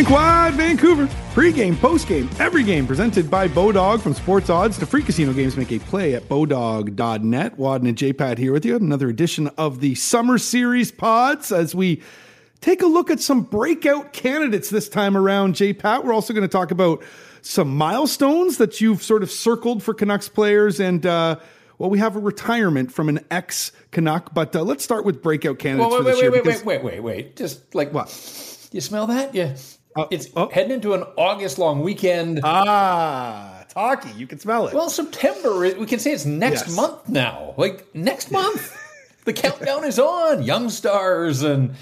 Rink Vancouver. Pre-game, post-game, every game presented by Bodog from Sports Odds to free casino games. Make a play at bodog.net. Wadden and JPAT here with you. Another edition of the Summer Series pods as we take a look at some breakout candidates this time around, JPAT. We're also going to talk about some milestones that you've sort of circled for Canucks players and, uh, well, we have a retirement from an ex Canuck, but uh, let's start with breakout candidates well, wait, for this wait. Wait, wait, wait, wait, wait, wait. Just like what? You smell that? Yeah. Uh, it's oh. heading into an August long weekend. Ah, talkie. You can smell it. well, September, we can say it's next Yes. month now. Like next month. the countdown is on. Young stars and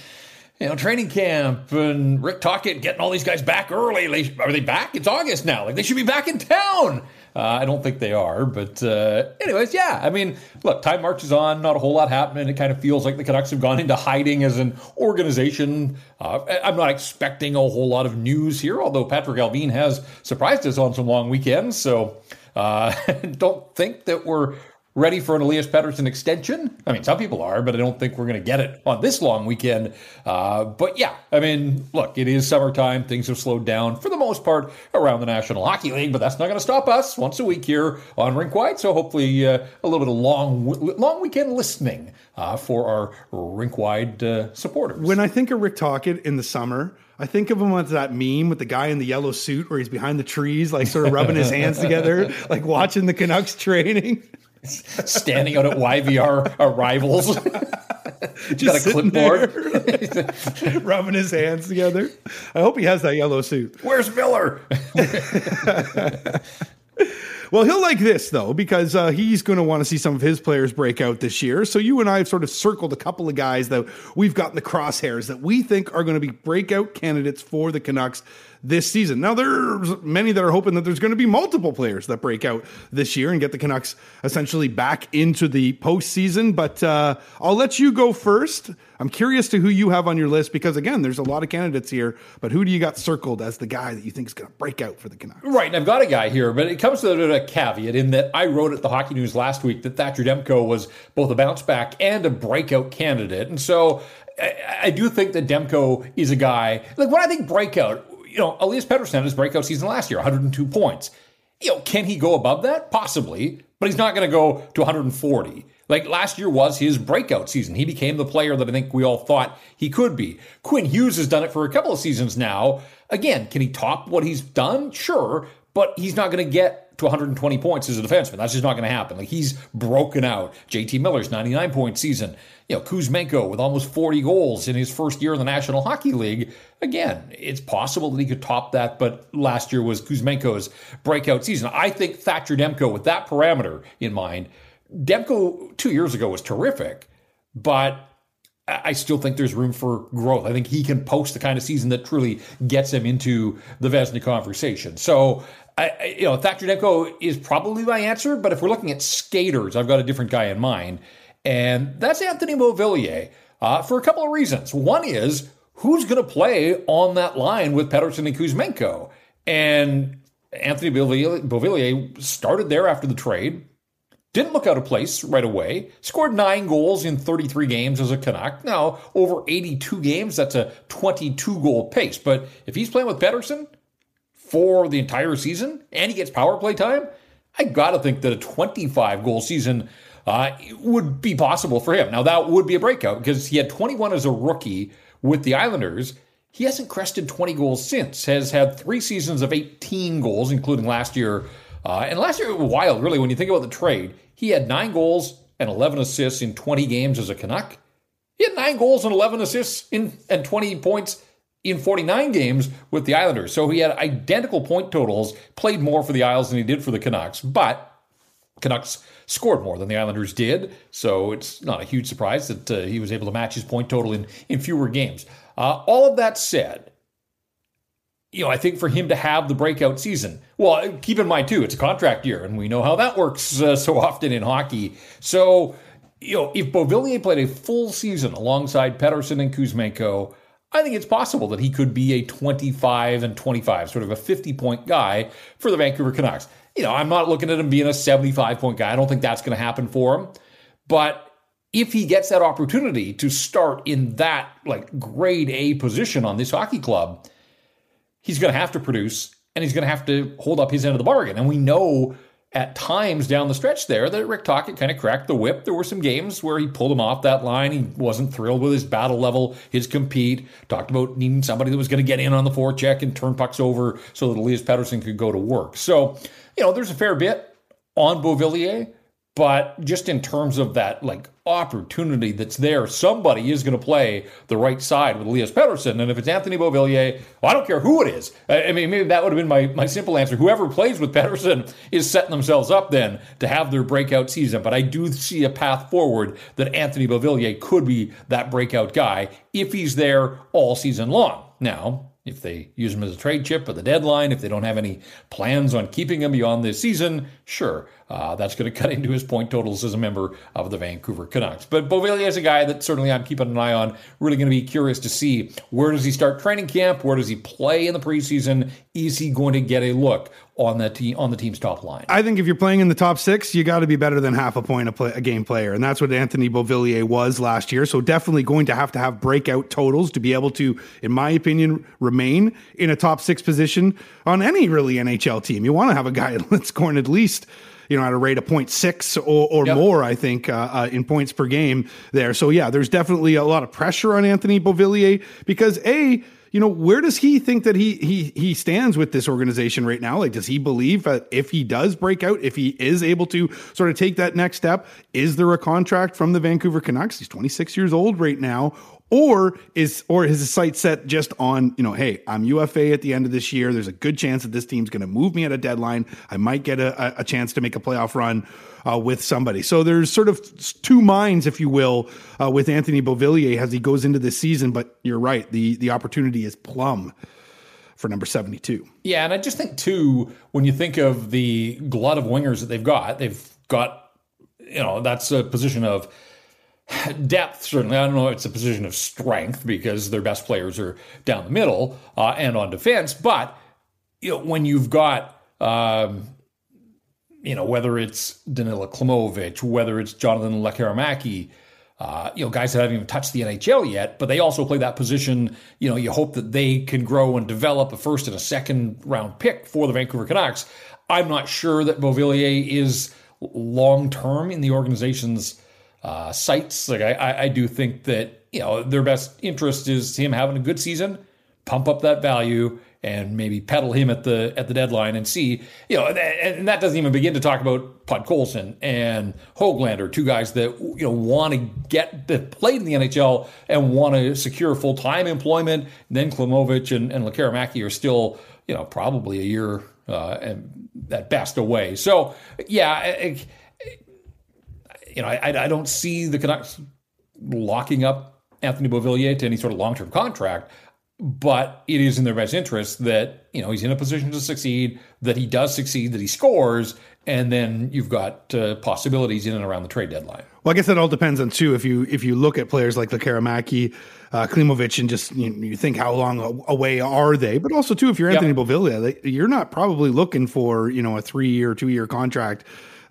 you know, training camp and Rick Tocchet getting all these guys back early. Are they back? It's August now. Like they should be back in town. Uh, I don't think they are, but uh, anyways, yeah. I mean, look, time marches on. Not a whole lot happening. It kind of feels like the Canucks have gone into hiding as an organization. Uh, I'm not expecting a whole lot of news here, although Patrik Allvin has surprised us on some long weekends. So uh, don't think that we're ready for an Elias Pettersson extension. I mean, some people are, but I don't think we're going to get it on this long weekend. Uh, but yeah, I mean, look, it is summertime. Things have slowed down for the most part around the National Hockey League, but that's not going to stop us once a week here on Rink Wide. So hopefully, uh, a little bit of long, long weekend listening uh, for our Rink Wide uh, supporters. when I think of Rick Tocchet in the summer, I think of him as that meme with the guy in the yellow suit where he's behind the trees, like sort of rubbing his hands together, like watching the Canucks training. Standing out at YVR arrivals. Just got a clipboard. rubbing his hands together. I hope he has that yellow suit. Where's Miller? Well, he'll like this though because uh, he's going to want to see some of his players break out this year. So you and I have sort of circled a couple of guys that we've got in the crosshairs that we think are going to be breakout candidates for the Canucks this season. Now there's many that are hoping that there's going to be multiple players that break out this year and get the Canucks essentially back into the postseason. But uh, I'll let you go first. I'm curious to who you have on your list because again, there's a lot of candidates here. But who do you got circled as the guy that you think is going to break out for the Canucks? Right, and I've got a guy here, but it comes with a caveat in that I wrote at the Hockey News last week that Thatcher Demko was both a bounce back and a breakout candidate. And so I, I do think that Demko is a guy, like when I think breakout, you know, Elias Pettersson had his breakout season last year, 102 points. You know, can he go above that? Possibly, but he's not going to go to 140. Like last year was his breakout season. He became the player that I think we all thought he could be. Quinn Hughes has done it for a couple of seasons now. Again, can he top what he's done? Sure, but he's not going to get to 120 points as a defenseman. That's just not going to happen. Like he's broken out. JT Miller's 99 point season. You know, Kuzmenko with almost 40 goals in his first year in the National Hockey League. Again, it's possible that he could top that, but last year was Kuzmenko's breakout season. I think Thatcher Demko, with that parameter in mind, Demko two years ago was terrific, but I still think there's room for growth. I think he can post the kind of season that truly gets him into the Vezina conversation. So, I, you know, Thatcher Demko is probably my answer. But if we're looking at skaters, I've got a different guy in mind, and that's Anthony Beauvillier uh, for a couple of reasons. One is who's going to play on that line with Pettersson and Kuzmenko, and Anthony Beauvillier started there after the trade. Didn't look out of place right away. Scored nine goals in 33 games as a Canuck. Now, over 82 games, that's a 22 goal pace. But if he's playing with Pettersson for the entire season and he gets power play time, I got to think that a 25 goal season uh, would be possible for him. Now, that would be a breakout because he had 21 as a rookie with the Islanders. He hasn't crested 20 goals since, has had three seasons of 18 goals, including last year. Uh, and last year, was wild, really, when you think about the trade. He had nine goals and 11 assists in 20 games as a Canuck. He had nine goals and 11 assists in, and 20 points in 49 games with the Islanders. So he had identical point totals, played more for the Isles than he did for the Canucks, but Canucks scored more than the Islanders did. So it's not a huge surprise that uh, he was able to match his point total in, in fewer games. Uh, all of that said, you know, I think for him to have the breakout season, well, keep in mind too, it's a contract year, and we know how that works uh, so often in hockey. So, you know, if Beauvillier played a full season alongside Pettersson and Kuzmenko, I think it's possible that he could be a 25 and 25, sort of a 50 point guy for the Vancouver Canucks. You know, I'm not looking at him being a 75 point guy. I don't think that's going to happen for him. But if he gets that opportunity to start in that like grade A position on this hockey club, he's going to have to produce and he's going to have to hold up his end of the bargain. And we know at times down the stretch there that Rick Tocchet kind of cracked the whip. There were some games where he pulled him off that line. He wasn't thrilled with his battle level, his compete. Talked about needing somebody that was going to get in on the forecheck and turn pucks over so that Elias Pettersson could go to work. So, you know, there's a fair bit on Beauvillier. But just in terms of that like opportunity that's there, somebody is going to play the right side with Elias Pettersson. And if it's Anthony Beauvillier, well, I don't care who it is. I mean, maybe that would have been my, my simple answer. Whoever plays with Pettersson is setting themselves up then to have their breakout season. But I do see a path forward that Anthony Beauvillier could be that breakout guy if he's there all season long. Now, if they use him as a trade chip at the deadline, if they don't have any plans on keeping him beyond this season, sure, uh, that's going to cut into his point totals as a member of the Vancouver Canucks. But Beauvillier is a guy that certainly I'm keeping an eye on. Really going to be curious to see where does he start training camp? Where does he play in the preseason? Is he going to get a look on the team on the team's top line? I think if you're playing in the top six, you got to be better than half a point a, play, a game player, and that's what Anthony Beauvillier was last year. So definitely going to have to have breakout totals to be able to, in my opinion, remain in a top six position on any really NHL team. You want to have a guy that's scoring at least you know, at a rate of 0.6 or, or yep. more, I think, uh, uh, in points per game there. So, yeah, there's definitely a lot of pressure on Anthony Beauvillier because, A, you know, where does he think that he he he stands with this organization right now? Like, does he believe that if he does break out, if he is able to sort of take that next step, is there a contract from the Vancouver Canucks? He's 26 years old right now, or is or is his sight set just on you know hey i'm ufa at the end of this year. There's a good chance that this team's going to move me at a deadline. I might get a, a chance to make a playoff run uh, with somebody. So there's sort of two minds if you will uh, with anthony beauvillier as he goes into this season but you're right the the opportunity is plum for number 72 yeah and i just think too when you think of the glut of wingers that they've got they've got you know that's a position of depth certainly i don't know it's a position of strength because their best players are down the middle uh, and on defense but you know when you've got um, you know whether it's Danila Klimovich, whether it's Jonathan Lekkerimaki, uh, you know guys that haven't even touched the NHL yet, but they also play that position. You know you hope that they can grow and develop a first and a second round pick for the Vancouver Canucks. I'm not sure that Beauvillier is long term in the organization's uh, sights. Like I, I do think that you know their best interest is him having a good season, pump up that value, and maybe peddle him at the at the deadline and see you know and that doesn't even begin to talk about Podkolzin and Hoglander, two guys that you know want to get that played in the NHL and want to secure full time employment. then Klimovich and, and are still you know probably a year uh, and at best away. So yeah. It, you know, I, I don't see the Canucks locking up Anthony Beauvillier to any sort of long term contract. But it is in their best interest that you know he's in a position to succeed, that he does succeed, that he scores, and then you've got uh, possibilities in and around the trade deadline. Well, I guess that all depends on too. If you if you look at players like Lekkerimaki, uh, Klimovich, and just you, you, think how long away are they? But also too, if you're Anthony yep. Beauvillier, you're not probably looking for you know a three year, two year contract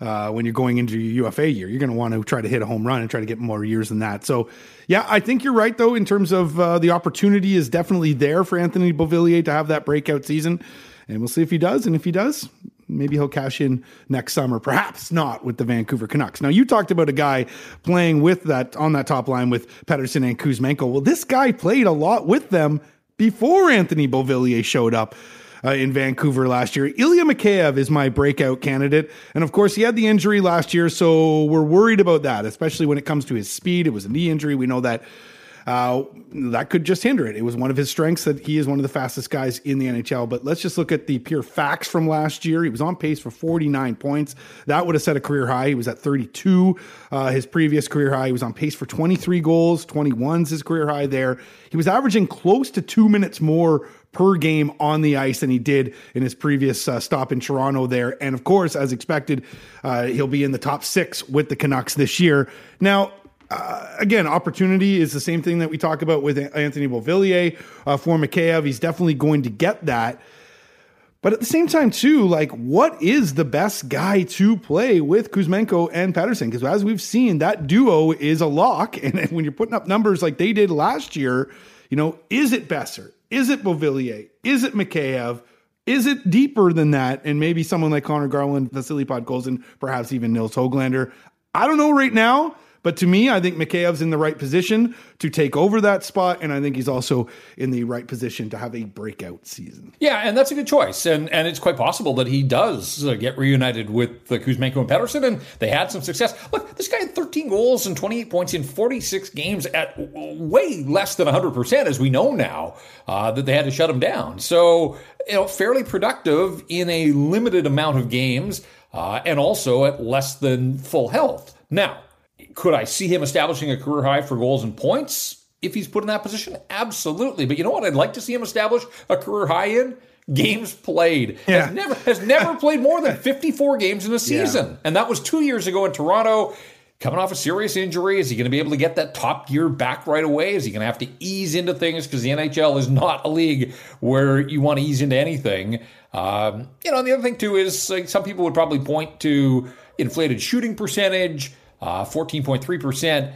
uh, when you're going into your UFA year. You're going to want to try to hit a home run and try to get more years than that. So, yeah, I think you're right, though, in terms of uh, the opportunity is definitely there for Anthony Beauvillier to have that breakout season. And we'll see if he does. And if he does, maybe he'll cash in next summer. Perhaps not with the Vancouver Canucks. Now, you talked about a guy playing with that on that top line with Pettersson and Kuzmenko. Well, this guy played a lot with them before Anthony Beauvillier showed up uh, in Vancouver last year. Ilya Mikheyev is my breakout candidate. And of course, he had the injury last year, so we're worried about that, especially when it comes to his speed. It was a knee injury. We know that. Uh, that could just hinder it. It was one of his strengths that he is one of the fastest guys in the NHL. But let's just look at the pure facts from last year. He was on pace for 49 points. That would have set a career high. He was at 32. Uh, his previous career high. He was on pace for 23 goals. 21's his career high there. He was averaging close to two minutes more per game on the ice than he did in his previous uh, stop in Toronto there. And of course, as expected, uh, he'll be in the top six with the Canucks this year. Now, uh, again, opportunity is the same thing that we talk about with Anthony Beauvillier uh, for Mikheyev. He's definitely going to get that. But at the same time, too, like what is the best guy to play with Kuzmenko and Pettersson? Because as we've seen, that duo is a lock. And when you're putting up numbers like they did last year, you know, is it Boeser? Is it Beauvillier? Is it Mikheyev? Is it deeper than that? And maybe someone like Conor Garland, Vasily Podkolzin, perhaps even Nils Hoglander. I don't know right now. But to me, I think Mikheyev's in the right position to take over that spot, and I think he's also in the right position to have a breakout season. Yeah, and that's a good choice, and and it's quite possible that he does uh, get reunited with uh, Kuzmenko and Pettersson, and they had some success. Look, this guy had 13 goals and 28 points in 46 games at way less than 100 percent, as we know now uh, that they had to shut him down. So you know, fairly productive in a limited amount of games, uh, and also at less than full health. Now could I see him establishing a career high for goals and points if he's put in that position? Absolutely. But you know what? I'd like to see him establish a career high in games played. Yeah. Has never has never played more than 54 games in a season. Yeah. And that was 2 years ago in Toronto. Coming off a serious injury, is he going to be able to get that top gear back right away? Is he going to have to ease into things because the NHL is not a league where you want to ease into anything? Um, you know, and the other thing too is like, some people would probably point to inflated shooting percentage, uh, 14.3%.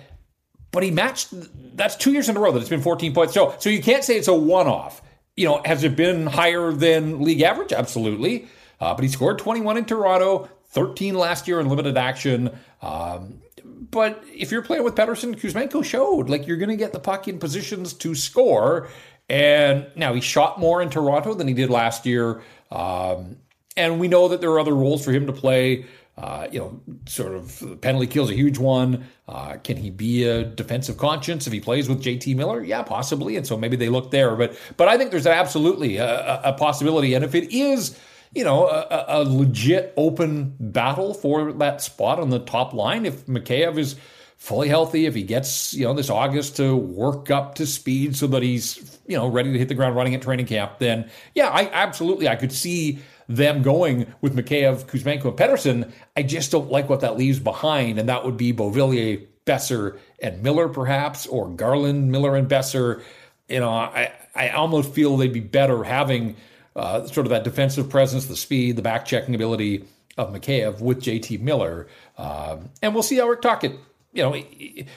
But he matched, that's two years in a row that it's been 14 points. So, so you can't say it's a one off. You know, has it been higher than league average? Absolutely. Uh, but he scored 21 in Toronto, 13 last year in limited action. Um, but if you're playing with Pettersson, Kuzmenko showed like you're going to get the puck in positions to score. And now he shot more in Toronto than he did last year. Um, and we know that there are other roles for him to play. Uh, you know, sort of penalty kills a huge one. Uh, can he be a defensive conscience if he plays with JT Miller? Yeah, possibly. And so maybe they look there. But but I think there's absolutely a, a possibility. And if it is, you know, a, a, legit open battle for that spot on the top line, if Mikheyev is fully healthy, if he gets you know this August to work up to speed so that he's you know ready to hit the ground running at training camp, then yeah, I absolutely I could see them going with Mikheyev, Kuzmenko, and Pettersson. I just don't like what that leaves behind, and that would be Beauvillier, Boeser, and Miller, perhaps, or Garland, Miller, and Boeser. You know, I, I almost feel they'd be better having uh, sort of that defensive presence, the speed, the back checking ability of Mikheyev with JT Miller. Um, and we'll see how Rick Tocchet, you know,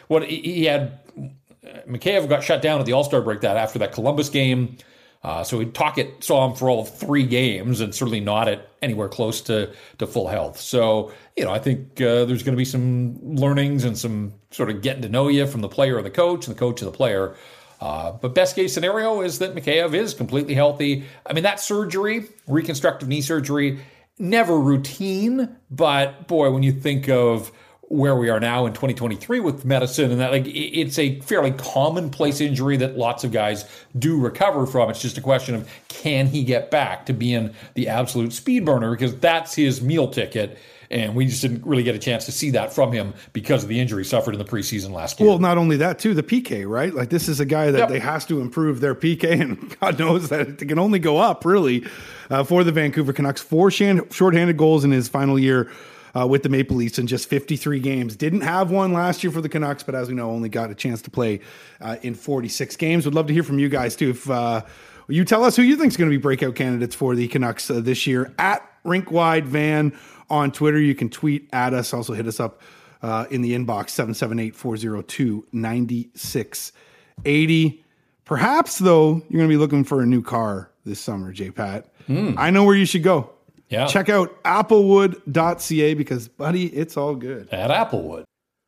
what he, had. Mikheyev got shut down at the All Star break that after that Columbus game. Uh, so Tocchet saw him for all three games and certainly not at anywhere close to, to full health. So, you know, I think uh, there's going to be some learnings and some sort of getting to know you from the player and the coach and the coach and the player. Uh, but best case scenario is that Mikheyev is completely healthy. I mean, that surgery, reconstructive knee surgery, never routine, but boy, when you think of where we are now in 2023 with medicine and that like it's a fairly commonplace injury that lots of guys do recover from it's just a question of can he get back to being the absolute speed burner because that's his meal ticket and we just didn't really get a chance to see that from him because of the injury suffered in the preseason last year. Well, not only that, too, the PK, right? Like this is a guy that yep. they has to improve their PK, and God knows that it can only go up, really, uh, for the Vancouver Canucks. Four shorthanded goals in his final year uh, with the Maple Leafs in just 53 games. Didn't have one last year for the Canucks, but as we know, only got a chance to play uh, in 46 games. Would love to hear from you guys too. If uh, you tell us who you think is going to be breakout candidates for the Canucks uh, this year at Rinkwide Van on Twitter. You can tweet at us. Also hit us up uh, in the inbox 778 402 9680. Perhaps, though, you're going to be looking for a new car this summer, J Pat. Mm. I know where you should go. Yeah. Check out applewood.ca because, buddy, it's all good. At Applewood.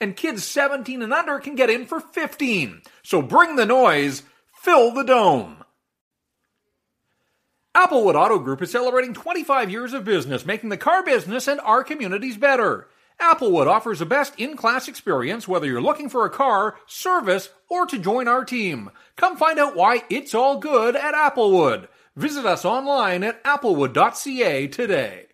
and kids 17 and under can get in for 15. So bring the noise, fill the dome. Applewood Auto Group is celebrating 25 years of business, making the car business and our communities better. Applewood offers the best in class experience whether you're looking for a car, service, or to join our team. Come find out why it's all good at Applewood. Visit us online at applewood.ca today.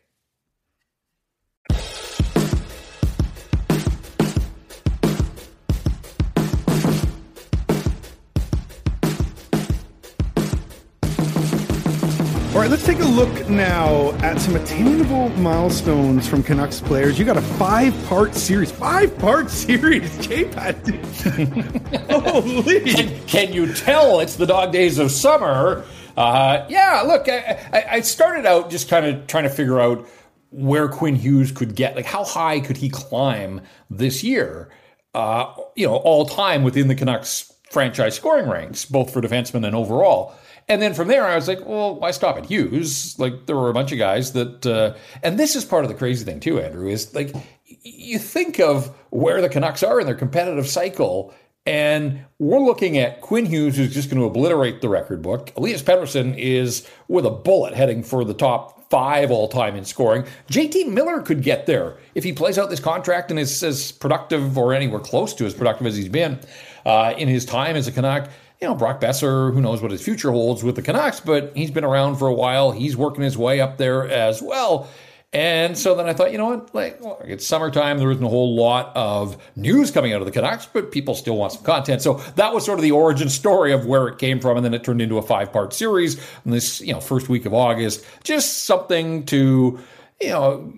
Let's take a look now at some attainable milestones from Canucks players. You got a five-part series, five-part series, J-Pat. Holy! Can, can, you tell it's the dog days of summer? Uh, yeah, look, I, I started out just kind of trying to figure out where Quinn Hughes could get, like how high could he climb this year? Uh, you know, all time within the Canucks franchise scoring ranks, both for defensemen and overall. And then from there, I was like, well, why stop at Hughes? Like, there were a bunch of guys that, uh, and this is part of the crazy thing too, Andrew, is like, you think of where the Canucks are in their competitive cycle, and we're looking at Quinn Hughes, who's just going to obliterate the record book. Elias Pettersson is with a bullet heading for the top five all time in scoring. JT Miller could get there if he plays out this contract and is as productive or anywhere close to as productive as he's been uh, in his time as a Canuck. You know, Brock Boeser, who knows what his future holds with the Canucks, but he's been around for a while. He's working his way up there as well. And so then I thought, you know what? Like, well, it's summertime. There isn't a whole lot of news coming out of the Canucks, but people still want some content. So that was sort of the origin story of where it came from. And then it turned into a five part series in this, you know, first week of August. Just something to, you know,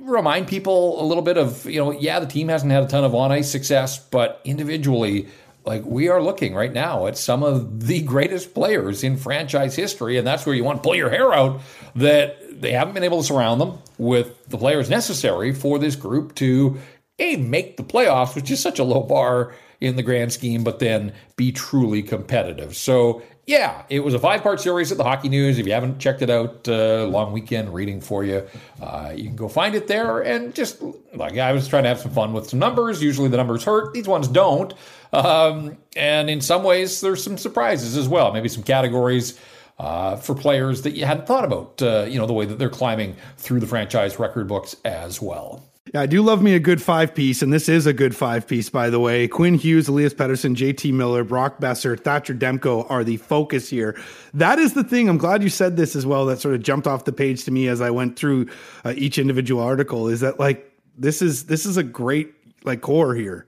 remind people a little bit of, you know, yeah, the team hasn't had a ton of on ice success, but individually, like we are looking right now at some of the greatest players in franchise history, and that's where you want to pull your hair out that they haven't been able to surround them with the players necessary for this group to a make the playoffs, which is such a low bar in the grand scheme, but then be truly competitive. So yeah, it was a five part series at the Hockey News. If you haven't checked it out, uh, long weekend reading for you. Uh, you can go find it there and just like I was trying to have some fun with some numbers. Usually the numbers hurt, these ones don't. Um, and in some ways, there's some surprises as well. Maybe some categories. Uh, for players that you hadn't thought about, uh, you know, the way that they're climbing through the franchise record books as well. Yeah, I do love me a good five piece, and this is a good five piece, by the way. Quinn Hughes, Elias Pettersson, JT Miller, Brock Boeser, Thatcher Demko are the focus here. That is the thing. I'm glad you said this as well. That sort of jumped off the page to me as I went through uh, each individual article. Is that like this is this is a great like core here,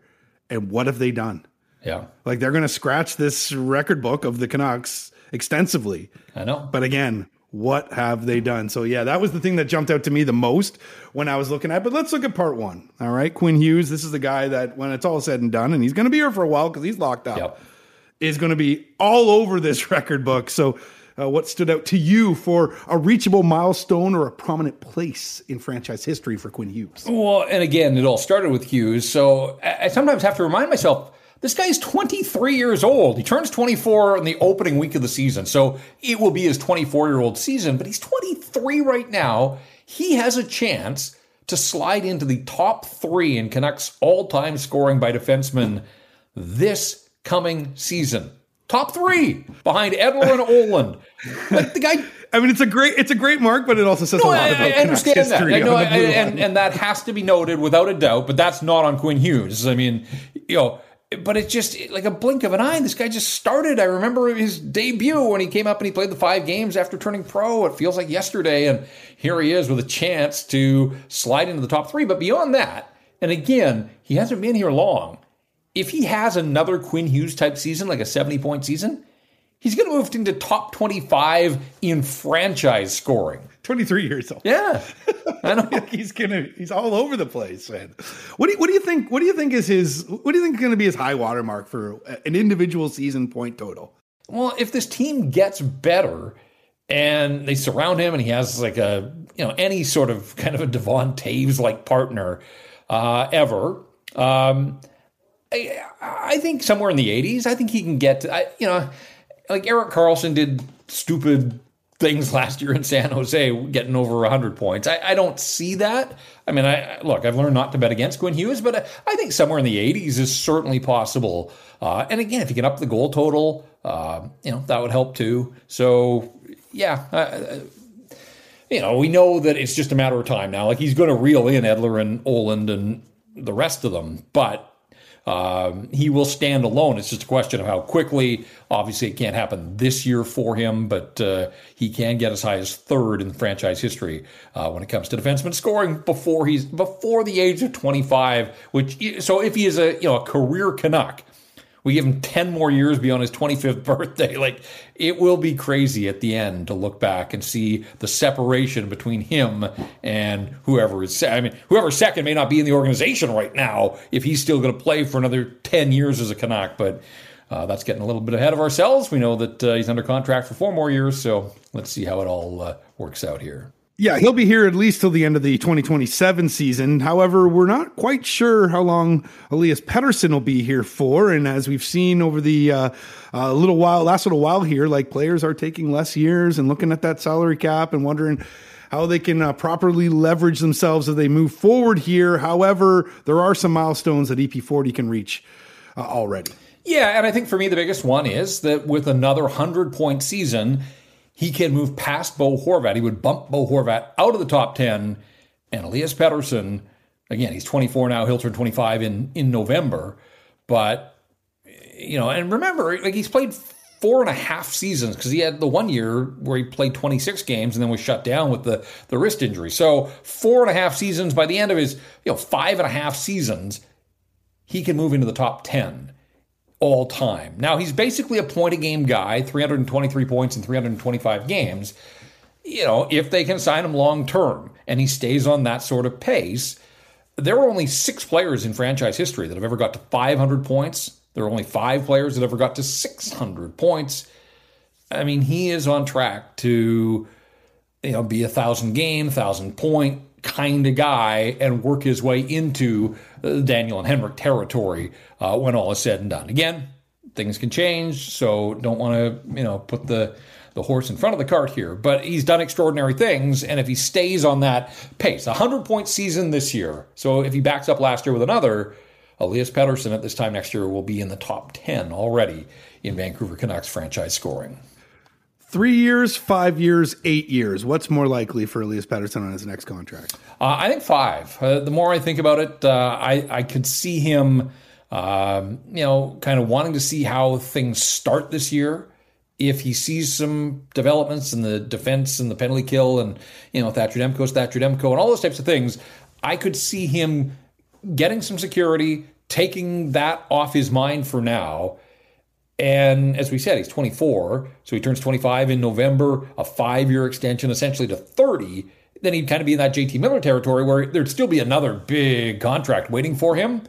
and what have they done? Yeah, like they're going to scratch this record book of the Canucks extensively. I know, but again, what have they done? So yeah, that was the thing that jumped out to me the most when I was looking at. But let's look at part one. All right, Quinn Hughes. This is the guy that when it's all said and done, and he's going to be here for a while because he's locked up, yep. is going to be all over this record book. So. Uh, what stood out to you for a reachable milestone or a prominent place in franchise history for Quinn Hughes? Well, and again, it all started with Hughes. So I sometimes have to remind myself this guy is 23 years old. He turns 24 in the opening week of the season. So it will be his 24 year old season, but he's 23 right now. He has a chance to slide into the top three in Canucks all time scoring by defensemen this coming season. Top three behind Edler and Ohlund. Like the guy. I mean, it's a great it's a great mark, but it also says no, a lot I, about I understand that. I know, and, and that has to be noted without a doubt. But that's not on Quinn Hughes. I mean, you know but it's just like a blink of an eye. This guy just started. I remember his debut when he came up and he played the five games after turning pro. It feels like yesterday. And here he is with a chance to slide into the top three. But beyond that, and again, he hasn't been here long. If he has another Quinn Hughes type season, like a 70 point season, he's going to move into top 25 in franchise scoring. 23 years old. Yeah. I know he's gonna he's all over the place, man. What do you, what do you think what do you think is his what do you think is going to be his high water mark for an individual season point total? Well, if this team gets better and they surround him and he has like a you know any sort of kind of a Devon Toews like partner uh, ever, um, I, I think somewhere in the 80s, I think he can get to, I, you know like Erik Karlsson did stupid things last year in San Jose, getting over 100 points. I, I don't see that. I mean, I look, I've learned not to bet against Quinn Hughes, but I think somewhere in the 80s is certainly possible. Uh, and again, if you can up the goal total, uh, you know, that would help too. So, yeah, uh, you know, we know that it's just a matter of time now. Like he's going to reel in Edler and Ohlund and the rest of them, but um, he will stand alone. It's just a question of how quickly. Obviously, it can't happen this year for him, but uh, he can get as high as third in franchise history uh, when it comes to defenseman scoring before he's before the age of 25. Which so if he is a you know a career Canuck, we give him 10 more years beyond his 25th birthday. Like, it will be crazy at the end to look back and see the separation between him and whoever is, I mean, whoever's second may not be in the organization right now if he's still going to play for another 10 years as a Canuck. But uh, that's getting a little bit ahead of ourselves. We know that uh, he's under contract for four more years. So let's see how it all uh, works out here. Yeah, he'll be here at least till the end of the 2027 season. However, we're not quite sure how long Elias Pettersson will be here for. And as we've seen over the uh, uh, little while, last little while here, like players are taking less years and looking at that salary cap and wondering how they can uh, properly leverage themselves as they move forward here. However, there are some milestones that EP40 can reach uh, already. Yeah, and I think for me the biggest one is that with another 100 point season, he can move past Bo Horvat. He would bump Bo Horvat out of the top 10. And Elias Pettersson, again, he's 24 now. He'll turn 25 in, in November. But, you know, and remember, like he's played four and a half seasons because he had the one year where he played 26 games and then was shut down with the, the wrist injury. So four and a half seasons by the end of his, you know, five and a half seasons, he can move into the top 10 all time. Now, he's basically a point a game guy, 323 points in 325 games. You know, if they can sign him long term and he stays on that sort of pace, there are only six players in franchise history that have ever got to 500 points. There are only five players that ever got to 600 points. I mean, he is on track to, you know, be a thousand game, thousand point kind of guy and work his way into uh, Daniel and Henrik territory uh, when all is said and done. Again, things can change, so don't want to you know put the the horse in front of the cart here. But he's done extraordinary things, and if he stays on that pace, a hundred point season this year. So if he backs up last year with another, Elias Pettersson at this time next year will be in the top ten already in Vancouver Canucks franchise scoring. Three years, five years, eight years. What's more likely for Elias Pettersson on his next contract? Uh, I think five. Uh, the more I think about it, uh, I, I could see him, um, you know, kind of wanting to see how things start this year. If he sees some developments in the defense and the penalty kill, and you know Thatcher Demko's Thatcher Demko, and all those types of things, I could see him getting some security, taking that off his mind for now, and as we said, he's 24, so he turns 25 in November, a five year extension essentially to 30. Then he'd kind of be in that JT Miller territory where there'd still be another big contract waiting for him.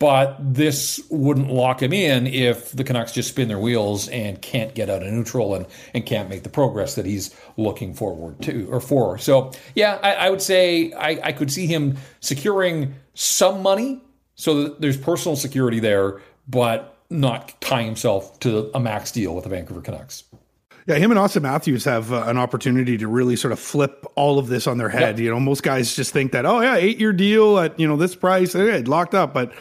But this wouldn't lock him in if the Canucks just spin their wheels and can't get out of neutral and, and can't make the progress that he's looking forward to or for. So, yeah, I, I would say I, I could see him securing some money so that there's personal security there, but not tie himself to a max deal with the Vancouver Canucks. Yeah, him and Auston Matthews have uh, an opportunity to really sort of flip all of this on their head. Yep. You know, most guys just think that, oh yeah, eight year deal at you know this price, hey, locked up. But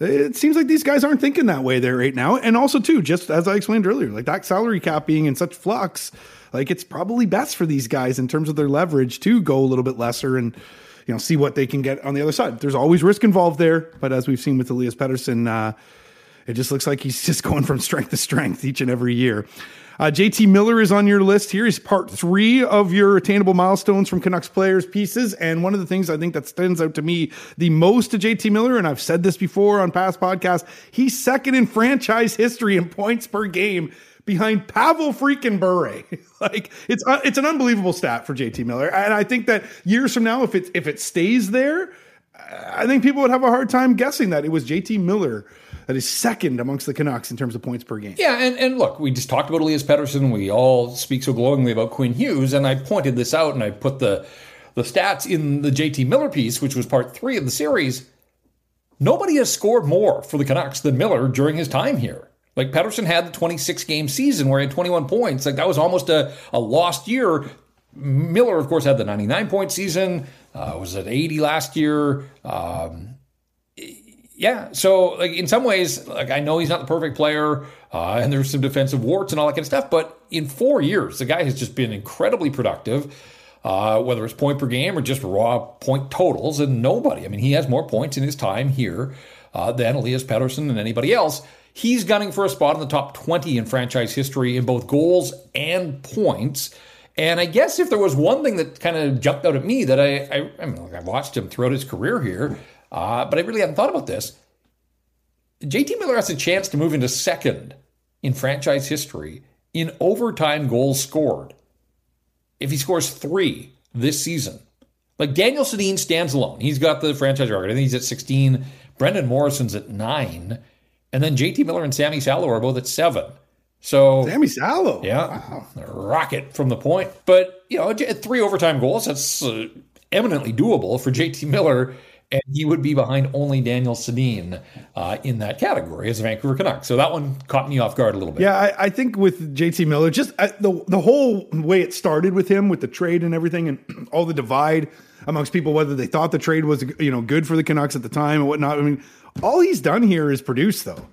it seems like these guys aren't thinking that way there right now. And also too, just as I explained earlier, like that salary cap being in such flux, like it's probably best for these guys in terms of their leverage to go a little bit lesser and you know see what they can get on the other side. There's always risk involved there, but as we've seen with Elias Pettersson. Uh, it just looks like he's just going from strength to strength each and every year. Uh, JT Miller is on your list here. He's part three of your attainable milestones from Canucks players pieces. And one of the things I think that stands out to me the most to JT Miller, and I've said this before on past podcasts, he's second in franchise history in points per game behind Pavel freaking Bure. like it's uh, it's an unbelievable stat for JT Miller. And I think that years from now, if it if it stays there, I think people would have a hard time guessing that it was JT Miller that is second amongst the Canucks in terms of points per game. Yeah, and, and look, we just talked about Elias Pettersson. We all speak so glowingly about Quinn Hughes, and I pointed this out and I put the the stats in the JT Miller piece, which was part three of the series. Nobody has scored more for the Canucks than Miller during his time here. Like Pettersson had the 26 game season where he had 21 points. Like that was almost a, a lost year. Miller, of course, had the 99 point season. Uh, was at 80 last year. Um, yeah, so like in some ways, like I know he's not the perfect player, uh, and there's some defensive warts and all that kind of stuff. But in four years, the guy has just been incredibly productive. Uh, whether it's point per game or just raw point totals, and nobody. I mean, he has more points in his time here uh, than Elias Pettersson and anybody else. He's gunning for a spot in the top 20 in franchise history in both goals and points. And I guess if there was one thing that kind of jumped out at me that I, I, I mean, like I watched him throughout his career here, uh, but I really hadn't thought about this. JT Miller has a chance to move into second in franchise history in overtime goals scored if he scores three this season. Like Daniel Sedin stands alone. He's got the franchise record. I think he's at 16. Brendan Morrison's at nine. And then JT Miller and Sami Salo are both at seven. So Sami Salo. Yeah. Wow. Rocket from the point. But, you know, three overtime goals, that's uh, eminently doable for JT Miller and he would be behind only Daniel Sedin uh, in that category as a Vancouver Canuck. So that one caught me off guard a little bit. Yeah, I, I think with JT Miller, just uh, the the whole way it started with him, with the trade and everything, and all the divide amongst people, whether they thought the trade was you know good for the Canucks at the time and whatnot. I mean, all he's done here is produce, though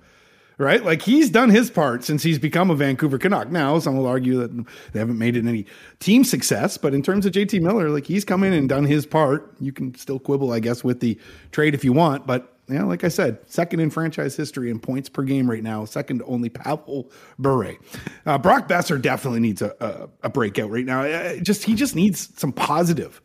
right? Like he's done his part since he's become a Vancouver Canuck. Now, some will argue that they haven't made it any team success, but in terms of JT Miller, like he's come in and done his part. You can still quibble, I guess, with the trade if you want, but yeah, like I said, second in franchise history in points per game right now, second only Pavel Bure. Uh, Brock Boeser definitely needs a, a, a breakout right now. Uh, just he just needs some positive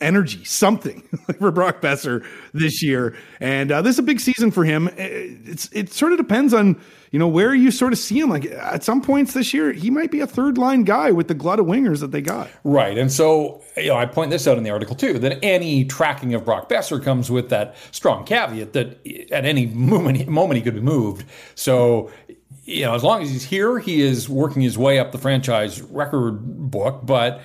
energy, something for Brock Boeser this year. And uh, this is a big season for him. It's it sort of depends on you know where you sort of see him. Like at some points this year, he might be a third line guy with the glut of wingers that they got. Right, and so you know I point this out in the article too that any tracking of Brock Boeser comes with that strong caveat that at any moment moment he could be moved. So you know, as long as he's here, he is working his way up the franchise record book. But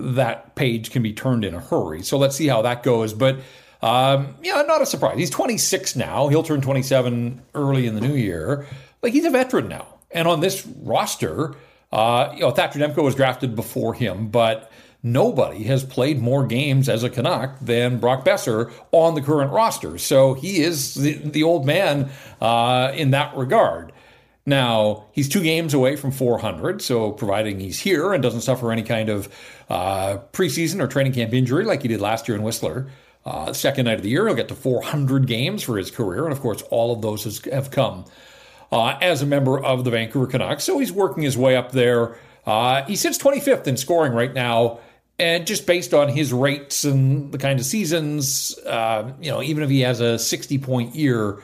that page can be turned in a hurry. So let's see how that goes. But um, yeah, not a surprise. He's 26 now. He'll turn 27 early in the new year. Like he's a veteran now. And on this roster, uh, you know, Thatcher Demko was drafted before him, but nobody has played more games as a Canuck than Brock Boeser on the current roster. So he is the, the old man uh, in that regard. Now, he's two games away from 400, so providing he's here and doesn't suffer any kind of uh, preseason or training camp injury like he did last year in Whistler, uh, second night of the year, he'll get to 400 games for his career. And of course, all of those has, have come uh, as a member of the Vancouver Canucks. So he's working his way up there. Uh, he sits 25th in scoring right now. And just based on his rates and the kind of seasons, uh, you know, even if he has a 60 point year,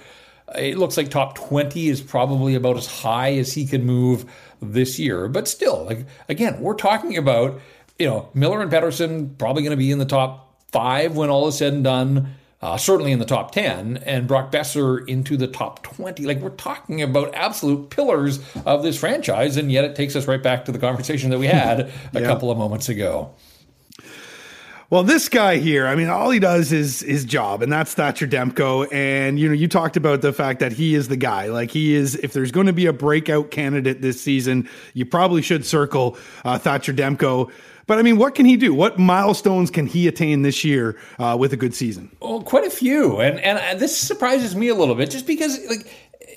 it looks like top 20 is probably about as high as he can move this year. But still, like again, we're talking about, you know, Miller and Pettersson probably going to be in the top five when all is said and done. Uh, certainly in the top 10, and Brock Boeser into the top 20. Like, we're talking about absolute pillars of this franchise, and yet it takes us right back to the conversation that we had a yeah. couple of moments ago. Well, this guy here, I mean, all he does is his job, and that's Thatcher Demko. And you know, you talked about the fact that he is the guy. Like he is, if there's going to be a breakout candidate this season, you probably should circle uh, Thatcher Demko. But I mean, what can he do? What milestones can he attain this year uh, with a good season? Well, quite a few, and and this surprises me a little bit, just because like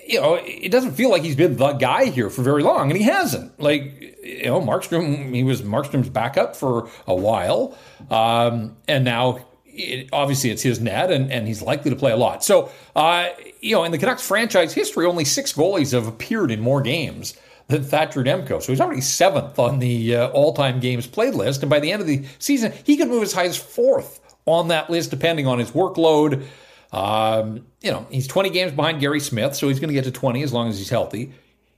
you know, it doesn't feel like he's been the guy here for very long, and he hasn't. Like, you know, Markstrom, he was Markstrom's backup for a while, um, and now it, obviously it's his net, and, and he's likely to play a lot. So, uh, you know, in the Canucks franchise history, only six goalies have appeared in more games than Thatcher Demko. So he's already seventh on the uh, all-time games played list, and by the end of the season, he could move as high as fourth on that list, depending on his workload. Um, you know, he's 20 games behind Gary Smith, so he's going to get to 20 as long as he's healthy.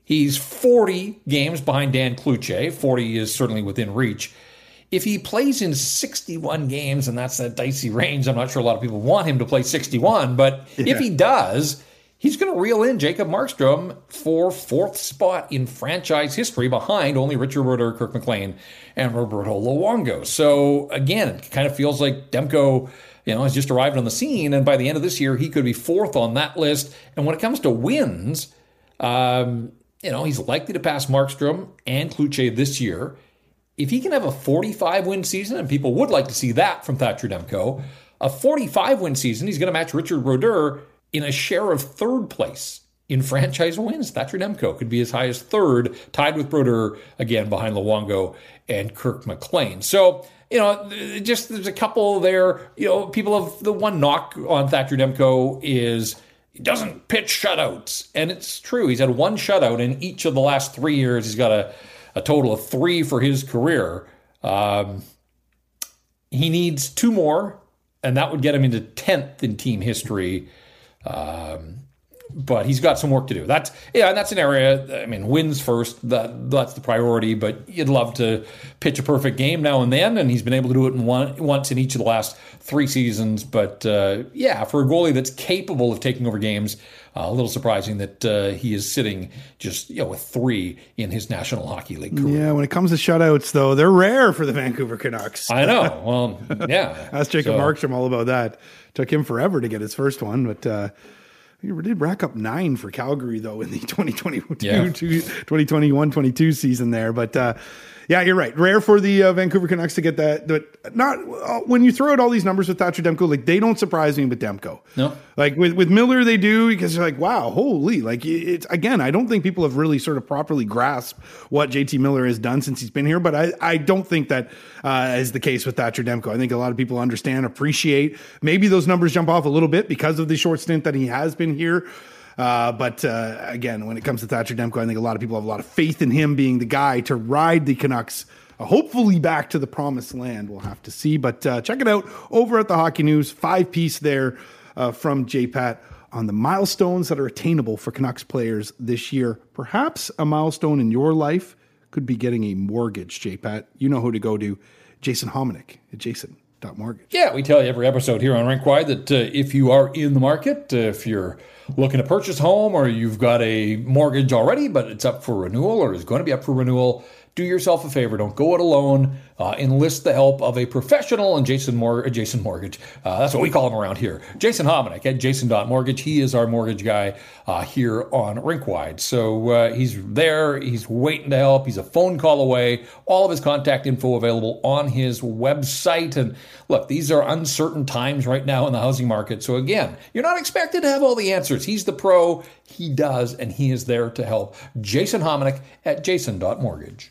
He's 40 games behind Dan Cloutier. 40 is certainly within reach. If he plays in 61 games, and that's that dicey range, I'm not sure a lot of people want him to play 61, but yeah. if he does, he's going to reel in Jacob Markstrom for fourth spot in franchise history behind only Richard Brodeur, Kirk McLean, and Roberto Luongo. So again, it kind of feels like Demko you know, has just arrived on the scene, and by the end of this year, he could be fourth on that list. And when it comes to wins, um, you know, he's likely to pass Markstrom and Cloutier this year. If he can have a 45 win season, and people would like to see that from Thatcher Demko, a 45 win season, he's going to match Richard Brodeur in a share of third place in franchise wins. Thatcher Demko could be as high as third, tied with Brodeur again behind Luongo and Kirk McLean. So you know, just there's a couple there. You know, people have the one knock on Thatcher Demko is he doesn't pitch shutouts, and it's true. He's had one shutout in each of the last three years. He's got a, a total of three for his career. Um, he needs two more, and that would get him into tenth in team history. Um, but he's got some work to do. That's yeah, and that's an area. I mean, wins first. That that's the priority. But you'd love to pitch a perfect game now and then, and he's been able to do it in one once in each of the last three seasons. But uh, yeah, for a goalie that's capable of taking over games, uh, a little surprising that uh, he is sitting just you know with three in his National Hockey League career. Yeah, when it comes to shutouts, though, they're rare for the Vancouver Canucks. I know. Well, yeah. Ask Jacob so. Markstrom all about that. Took him forever to get his first one, but uh, he did rack up nine for Calgary though in the 2022, yeah. 2021, 22 season there. But uh, yeah, you're right. Rare for the uh, Vancouver Canucks to get that. But not uh, when you throw out all these numbers with Thatcher Demko, like they don't surprise me with Demko. No, like with with Miller, they do because you're like, wow, holy, like it's again. I don't think people have really sort of properly grasped what JT Miller has done since he's been here. But I I don't think that uh, is the case with Thatcher Demko. I think a lot of people understand, appreciate. Maybe those numbers jump off a little bit because of the short stint that he has been here. Uh, but uh, again, when it comes to Thatcher Demko, I think a lot of people have a lot of faith in him being the guy to ride the Canucks. Uh, hopefully back to the promised land. We'll have to see. But uh, check it out over at the Hockey News. Five piece there uh, from JPat on the milestones that are attainable for Canucks players this year. Perhaps a milestone in your life could be getting a mortgage, JPat. You know who to go to. Jason Hominick at Jason.mortgage. Yeah, we tell you every episode here on Rink Wide that uh, if you are in the market, if you're looking to purchase home or you've got a mortgage already, but it's up for renewal or is going to be up for renewal, do yourself a favor. Don't go it alone. Uh, enlist the help of a professional and Jason, Mor- Jason Mortgage. Uh, that's what we call him around here. Jason Hominick at Jason.mortgage. He is our mortgage guy uh, here on Rink Wide. So uh, he's there. He's waiting to help. He's a phone call away. All of his contact info available on his website. And look, these are uncertain times right now in the housing market. So again, you're not expected to have all the answers. He's the pro. He does, and he is there to help. Jason Hominick at Jason.mortgage.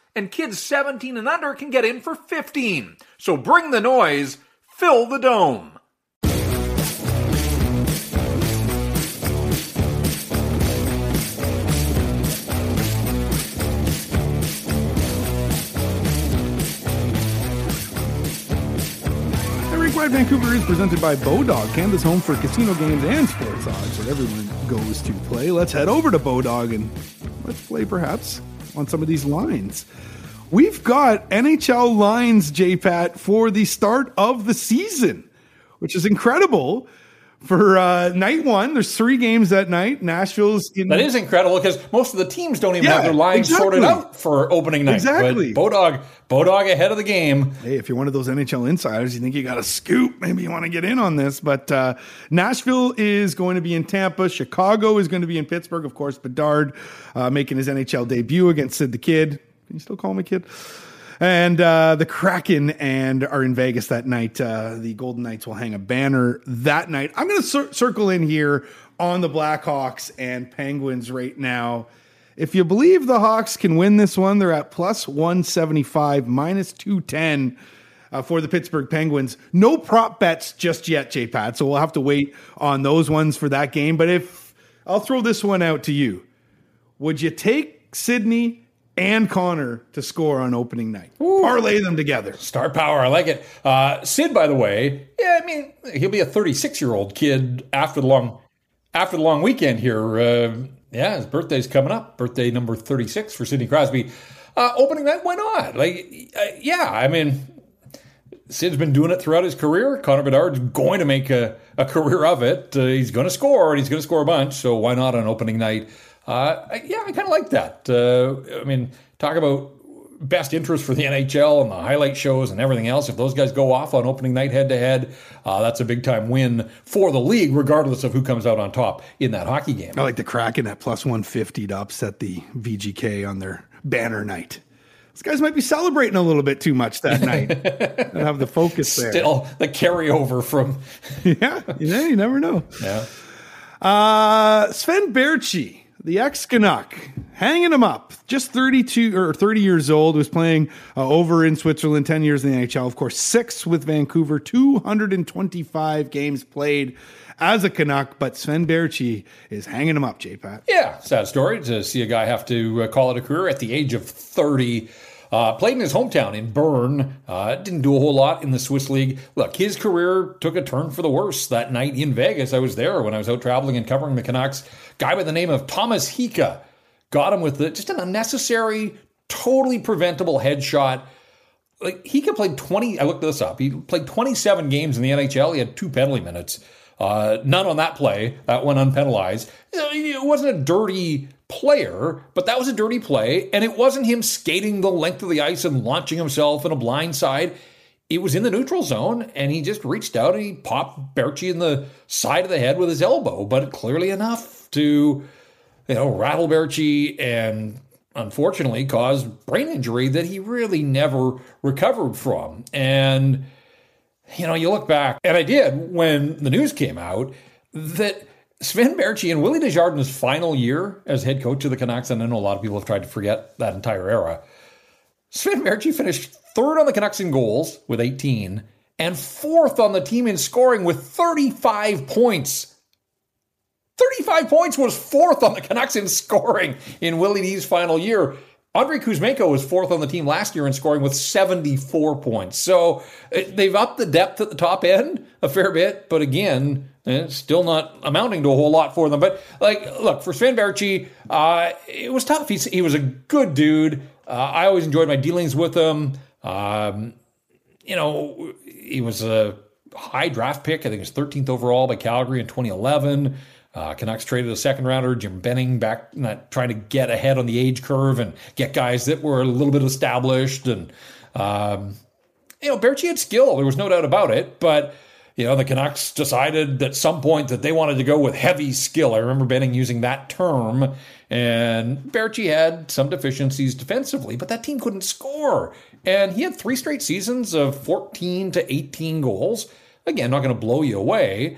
and kids 17 and under can get in for 15. So bring the noise, fill the dome. Rink Vancouver is presented by Bodog, Canada's home for casino games and sports odds, where everyone goes to play. Let's head over to Bodog and let's play perhaps on some of these lines. We've got NHL lines, JPat, for the start of the season, which is incredible. For uh, night one, there's three games that night. Nashville's in. That is incredible because most of the teams don't even yeah, have their lines exactly. sorted out for opening night. Exactly. But Bodog, Bodog ahead of the game. Hey, if you're one of those NHL insiders, you think you got a scoop, maybe you want to get in on this. But uh, Nashville is going to be in Tampa. Chicago is going to be in Pittsburgh. Of course, Bedard uh, making his NHL debut against Sid the Kid. Can you still call me kid? And uh, the Kraken and are in Vegas that night. Uh, the Golden Knights will hang a banner that night. I'm going to cir- circle in here on the Blackhawks and Penguins right now. If you believe the Hawks can win this one, they're at plus 175, minus 210 uh, for the Pittsburgh Penguins. No prop bets just yet, J Pat. So we'll have to wait on those ones for that game. But if I'll throw this one out to you, would you take Sidney and Connor to score on opening night. Ooh. Parlay them together. Star power. I like it. Uh, Sid, by the way, yeah, I mean, he'll be a 36 year old kid after the long after the long weekend here. Uh, yeah, his birthday's coming up. Birthday number 36 for Sidney Crosby. Uh, opening night, why not? Like, uh, yeah, I mean, Sid's been doing it throughout his career. Connor Bedard's going to make a, a career of it. Uh, he's going to score, and he's going to score a bunch. So why not on opening night? Uh, yeah, I kind of like that. Uh, I mean, talk about best interest for the NHL and the highlight shows and everything else. If those guys go off on opening night head to head, that's a big time win for the league, regardless of who comes out on top in that hockey game. I like the Kraken at plus 150 to upset the VGK on their banner night. These guys might be celebrating a little bit too much that night and have the focus there. Still, the carryover from. yeah, you know, you never know. Yeah. Uh, Sven Baertschi the ex Canuck, hanging him up. Just 32 or 30 years old, was playing uh, over in Switzerland, 10 years in the NHL. Of course, six with Vancouver, 225 games played as a Canuck. But Sven Baertschi is hanging him up, J Pat. Yeah, sad story to see a guy have to uh, call it a career at the age of 30. Uh, played in his hometown in Bern. Uh, didn't do a whole lot in the Swiss league. Look, his career took a turn for the worse that night in Vegas. I was there when I was out traveling and covering the Canucks. Guy by the name of Tomas Hyka got him with the, just an unnecessary, totally preventable headshot. Like Hyka played 20. I looked this up. He played 27 games in the NHL. He had two penalty minutes. Uh, none on that play. That went unpenalized. It wasn't a dirty player, but that was a dirty play. And it wasn't him skating the length of the ice and launching himself in a blind side. It was in the neutral zone, and he just reached out and he popped Baertschi in the side of the head with his elbow, but clearly enough to, you know, rattle Baertschi and unfortunately cause brain injury that he really never recovered from. And, you know, you look back, and I did when the news came out that Sven Baertschi and Willie Desjardins' final year as head coach of the Canucks, and I know a lot of people have tried to forget that entire era. Sven Baertschi finished third on the Canucks in goals with 18 and fourth on the team in scoring with 35 points. 35 points was fourth on the Canucks in scoring in Willie D's final year. Andrei Kuzmenko was fourth on the team last year in scoring with 74 points. So uh, they've upped the depth at the top end a fair bit, but again, it's still not amounting to a whole lot for them. But like, look for Sven Baertschi, uh, it was tough. He's, he was a good dude. Uh, I always enjoyed my dealings with him. Um, you know, he was a high draft pick. I think it was 13th overall by Calgary in 2011. Uh, Canucks traded a second rounder, Jim Benning, back not trying to get ahead on the age curve and get guys that were a little bit established. And um, you know, Baertschi had skill. There was no doubt about it. But you know, the Canucks decided at some point that they wanted to go with heavy skill. I remember Benning using that term. And Baertschi had some deficiencies defensively, but that team couldn't score. And he had three straight seasons of 14 to 18 goals. Again, not going to blow you away.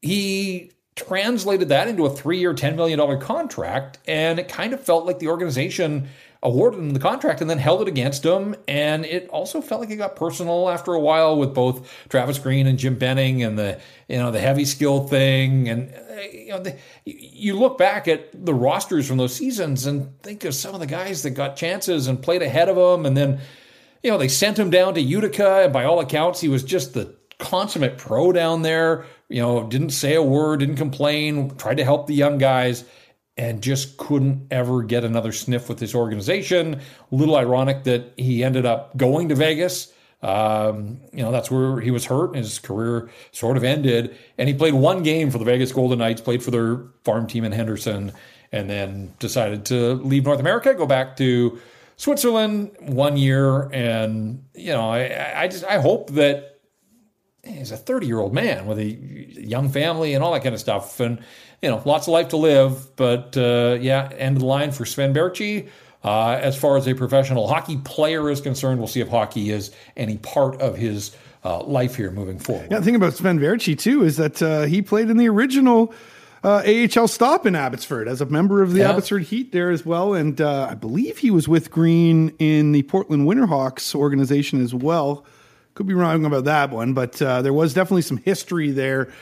He translated that into a three year, $10 million contract. And it kind of felt like the organization awarded him the contract and then held it against him. And it also felt like it got personal after a while with both Travis Green and Jim Benning and the, you know, the heavy skill thing. And, uh, you know, the, you look back at the rosters from those seasons and think of some of the guys that got chances and played ahead of him. And then, you know, they sent him down to Utica. And by all accounts, he was just the consummate pro down there. You know, didn't say a word, didn't complain, tried to help the young guys, and just couldn't ever get another sniff with this organization. A little ironic that he ended up going to Vegas. Um, you know, that's where he was hurt. and His career sort of ended. And he played one game for the Vegas Golden Knights, played for their farm team in Henderson, and then decided to leave North America, go back to Switzerland one year. And, you know, I, I just, I hope that he's a 30 year old man with a young family and all that kind of stuff. And, you know, lots of life to live. But uh, yeah, end of the line for Sven Baertschi. Uh, as far as a professional hockey player is concerned, we'll see if hockey is any part of his uh, life here moving forward. Yeah, the thing about Sven Baertschi, too, is that uh, he played in the original uh, AHL stop in Abbotsford as a member of the yeah. Abbotsford Heat there as well. And uh, I believe he was with Green in the Portland Winterhawks organization as well. Could be wrong about that one, but uh, there was definitely some history there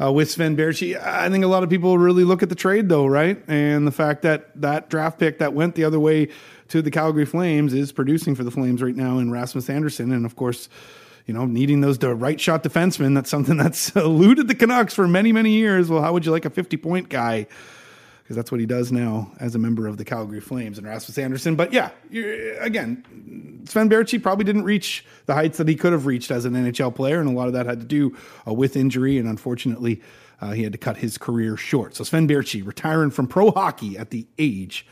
uh, with Sven Baertschi. I think a lot of people really look at the trade, though, right? And the fact that that draft pick that went the other way to the Calgary Flames is producing for the Flames right now in Rasmus Andersson, And of course, you know, needing those right shot defensemen, that's something that's eluded the Canucks for many, many years. Well, how would you like a 50 point guy? Because that's what he does now as a member of the Calgary Flames and Rasmus Andersson. But yeah, again, Sven Baertschi probably didn't reach the heights that he could have reached as an NHL player, and a lot of that had to do uh, with injury, and unfortunately, uh, he had to cut his career short. So Sven Baertschi retiring from pro hockey at the age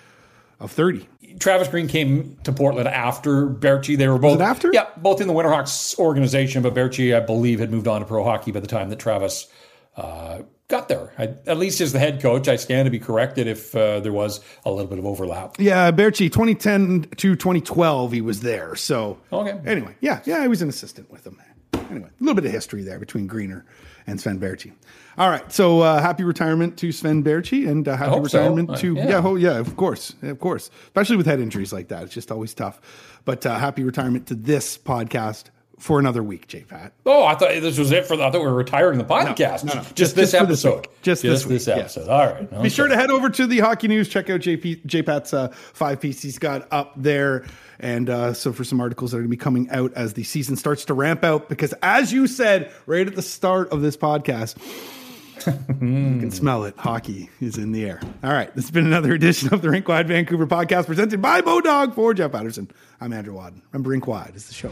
of 30. Travis Green came to Portland after Baertschi. They were both after, yeah, both in the Winterhawks organization. But Baertschi, I believe, had moved on to pro hockey by the time that Travis uh, got there. I, at least as the head coach, I stand to be corrected if uh, there was a little bit of overlap. Yeah, Baertschi, 2010 to 2012, he was there. So, okay. Anyway, yeah, yeah, I was an assistant with him. Anyway, a little bit of history there between Greener and Sven Baertschi. All right, so uh, happy retirement to Sven Baertschi, and uh, happy hope so. retirement Uh, to yeah. yeah, oh, yeah, of course, of course, especially with head injuries like that, it's just always tough. But uh, happy retirement to this podcast for another week, J Pat. Oh, I thought this was it for the, I thought we were retiring the podcast. no, no. Just, Just- this just for this episode. week. Just this week, yeah. episode. All right. Be okay. sure to head over to the Hockey News. Check out JP, JPat's uh, five piece he's got up there. And uh, so for some articles that are going to be coming out as the season starts to ramp out, because as you said right at the start of this podcast, you can smell it. Hockey is in the air. All right. This has been another edition of the Rink Wide Vancouver podcast presented by Bodog for Jeff Patterson. I'm Andrew Wadden. Remember, Rink Wide is the show.